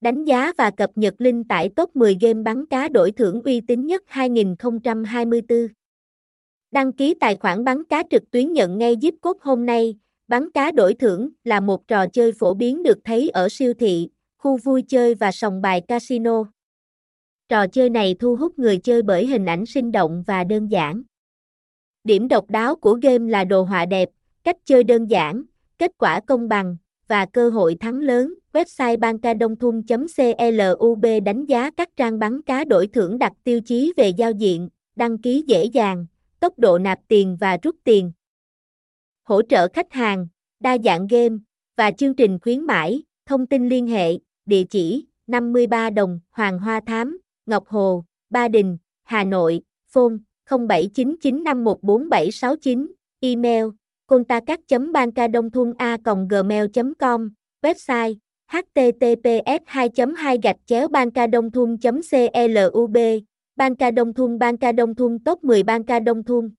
Đánh giá và cập nhật link tải top 10 game bắn cá đổi thưởng uy tín nhất 2024. Đăng ký tài khoản bắn cá trực tuyến nhận ngay giúp cốt hôm nay. Bắn cá đổi thưởng là một trò chơi phổ biến được thấy ở siêu thị, khu vui chơi và sòng bài casino. Trò chơi này thu hút người chơi bởi hình ảnh sinh động và đơn giản. Điểm độc đáo của game là đồ họa đẹp, cách chơi đơn giản, kết quả công bằng và cơ hội thắng lớn. Website bancadongthun.club đánh giá các trang bắn cá đổi thưởng đặt tiêu chí về giao diện, đăng ký dễ dàng, tốc độ nạp tiền và rút tiền. Hỗ trợ khách hàng, đa dạng game và chương trình khuyến mãi, thông tin liên hệ, địa chỉ 53 Đồng, Hoàng Hoa Thám, Ngọc Hồ, Ba Đình, Hà Nội, phone 0799514769, email contact.bancadongthunga.gmail.com, website https 2 2 gạch chéo bancadongthun club Banca Đông Thun Banca Đông Thun top 10 Banca Đông Thun